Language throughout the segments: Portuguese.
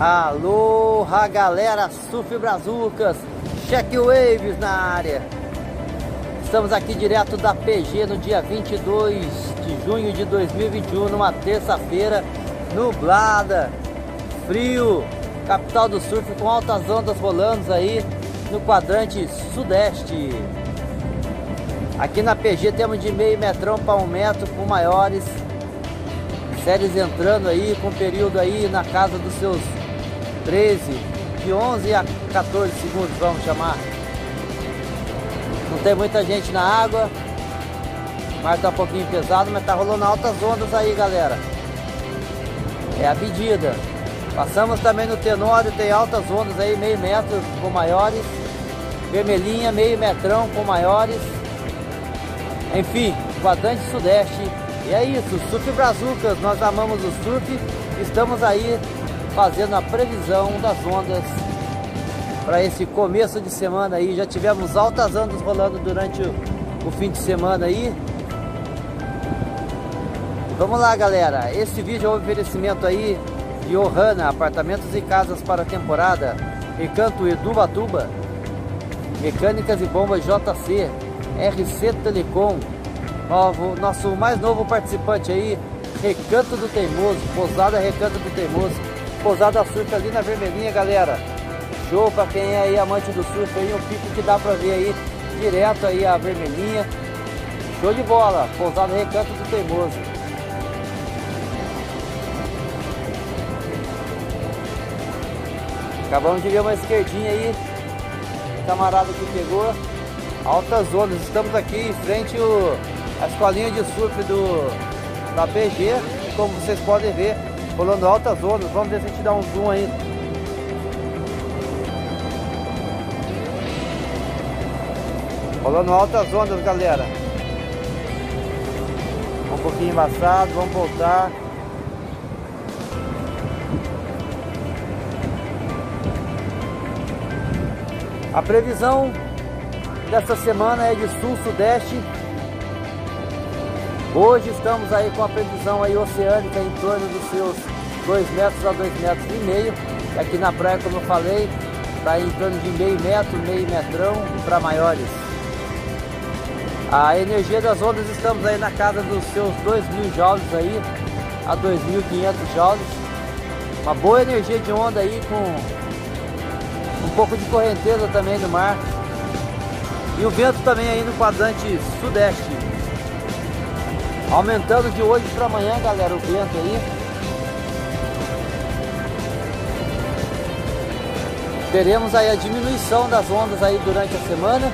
Aloha galera, Surf Brazucas, Check Waves na área. Estamos aqui direto da PG no dia 22 de junho de 2021, numa terça-feira nublada, frio, capital do surf com altas ondas rolando aí no quadrante sudeste. Aqui na PG temos de meio metrão para um metro com maiores séries entrando aí com período aí na casa dos seus 13, de 11 a 14 segundos, vamos chamar. Não tem muita gente na água. O mar tá um pouquinho pesado, mas tá rolando altas ondas aí, galera. É a medida. Passamos também no Tenório, tem altas ondas aí, meio metro com maiores. Vermelhinha, meio metrão com maiores. Enfim, quadrante sudeste. E é isso, Surf Brazucas, nós amamos o surf. Estamos aí fazendo a previsão das ondas para esse começo de semana aí. Já tivemos altas ondas rolando durante o, o fim de semana aí. Vamos lá, galera. Esse vídeo é um oferecimento aí de Ohana, apartamentos e casas para a temporada. Recanto Edubatuba, Mecânicas e Bombas JC, RC Telecom, novo, nosso mais novo participante aí, Recanto do Teimoso, Pousada Recanto do Teimoso. Pousada Surf ali na vermelhinha, galera. Show pra quem é aí amante do surf aí, um pico que dá pra ver aí direto aí a vermelhinha. Show de bola, Pousada Recanto do Teimoso. Acabamos de ver uma esquerdinha aí, camarada que pegou. Altas ondas, estamos aqui em frente o, a escolinha de surf do, da PG, como vocês podem ver, rolando altas ondas. Vamos ver se a gente dá um zoom aí. Rolando altas ondas, galera. Um pouquinho embaçado, vamos voltar. A previsão dessa semana é de sul-sudeste Hoje estamos aí com a previsão aí oceânica em torno dos seus 2 metros a 2 metros e meio. Aqui na praia, como eu falei, está em torno de meio metro, meio metrão para maiores. A energia das ondas estamos aí na casa dos seus 2.000 joules aí, a 2.500 joules. Uma boa energia de onda aí com um pouco de correnteza também no mar. E o vento também aí no quadrante sudeste. Aumentando de hoje para amanhã, galera, o vento aí. Teremos aí a diminuição das ondas aí durante a semana.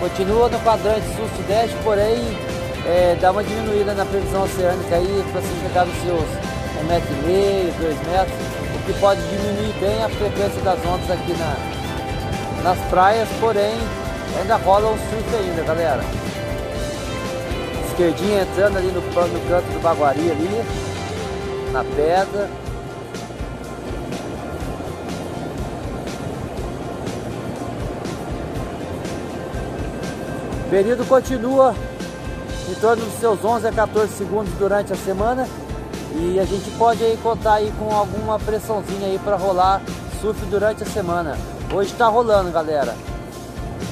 Continua no quadrante sul-sudeste, porém é, dá uma diminuída na previsão oceânica aí para se chegar nos seus 1,5 metro e meio, 2 metros, o que pode diminuir bem a frequência das ondas aqui na, nas praias, porém ainda rola um surf ainda, galera esquerdinha entrando ali no, no canto do Baguari ali, na pedra. O período continua em torno dos seus 11 a 14 segundos durante a semana e a gente pode aí contar aí com alguma pressãozinha aí para rolar surf durante a semana. Hoje está rolando, galera.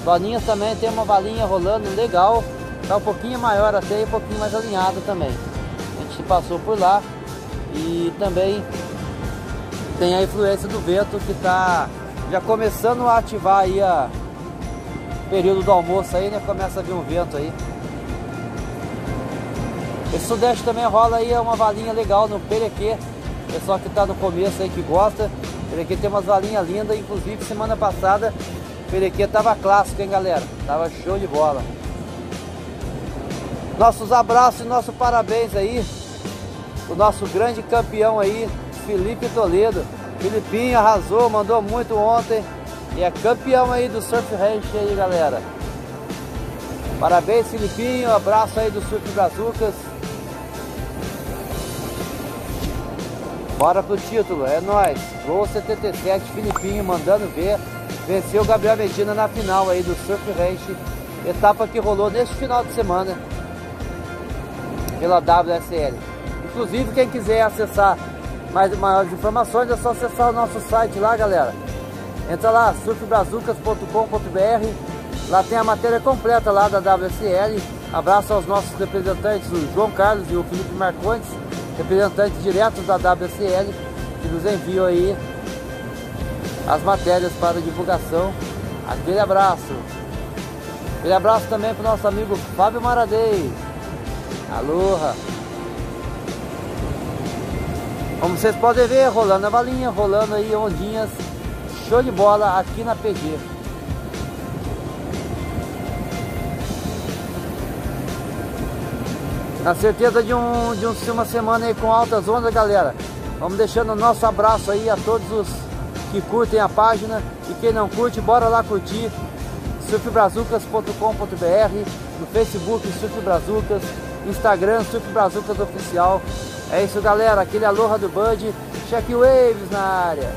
Valinhas também tem uma valinha rolando legal. Tá um pouquinho maior até e um pouquinho mais alinhado também. A gente passou por lá e também tem a influência do vento que está já começando a ativar aí a período do almoço aí, né? Começa a vir um vento aí. Esse sudeste também rola aí uma valinha legal no Perequê. Pessoal que está no começo aí que gosta. Perequê tem umas valinhas lindas, inclusive semana passada Perequê tava clássico, hein galera? Tava show de bola. Nossos abraços e nosso parabéns aí. O nosso grande campeão aí, Felipe Toledo. Filipinho arrasou, mandou muito ontem. E é campeão aí do Surf Ranch aí, galera. Parabéns, Filipinho. Abraço aí do Surf Brazucas. Bora pro título, é nóis. Gol 77, Filipinho mandando ver. Venceu o Gabriel Medina na final aí do Surf Ranch. Etapa que rolou neste final de semana pela WSL. Inclusive, quem quiser acessar mais maiores informações é só acessar o nosso site lá, galera. Entra lá, surfbrazucas.com.br. Lá tem a matéria completa lá da WSL. Abraço aos nossos representantes, o João Carlos e o Felipe Marcondes, representantes diretos da WSL, que nos enviam aí as matérias para divulgação. Aquele abraço. Aquele abraço também para o nosso amigo Fábio Maradei. Aloha! Como vocês podem ver, rolando a balinha, rolando aí ondinhas, show de bola aqui na PG. Na certeza de, um, de uma semana aí com altas ondas, galera. Vamos deixando o nosso abraço aí a todos os que curtem a página e quem não curte, bora lá curtir surfbrazucas.com.br no Facebook Surf Instagram Surf Brazucas Oficial. É isso galera, aquele aloha do Bud, check waves na área.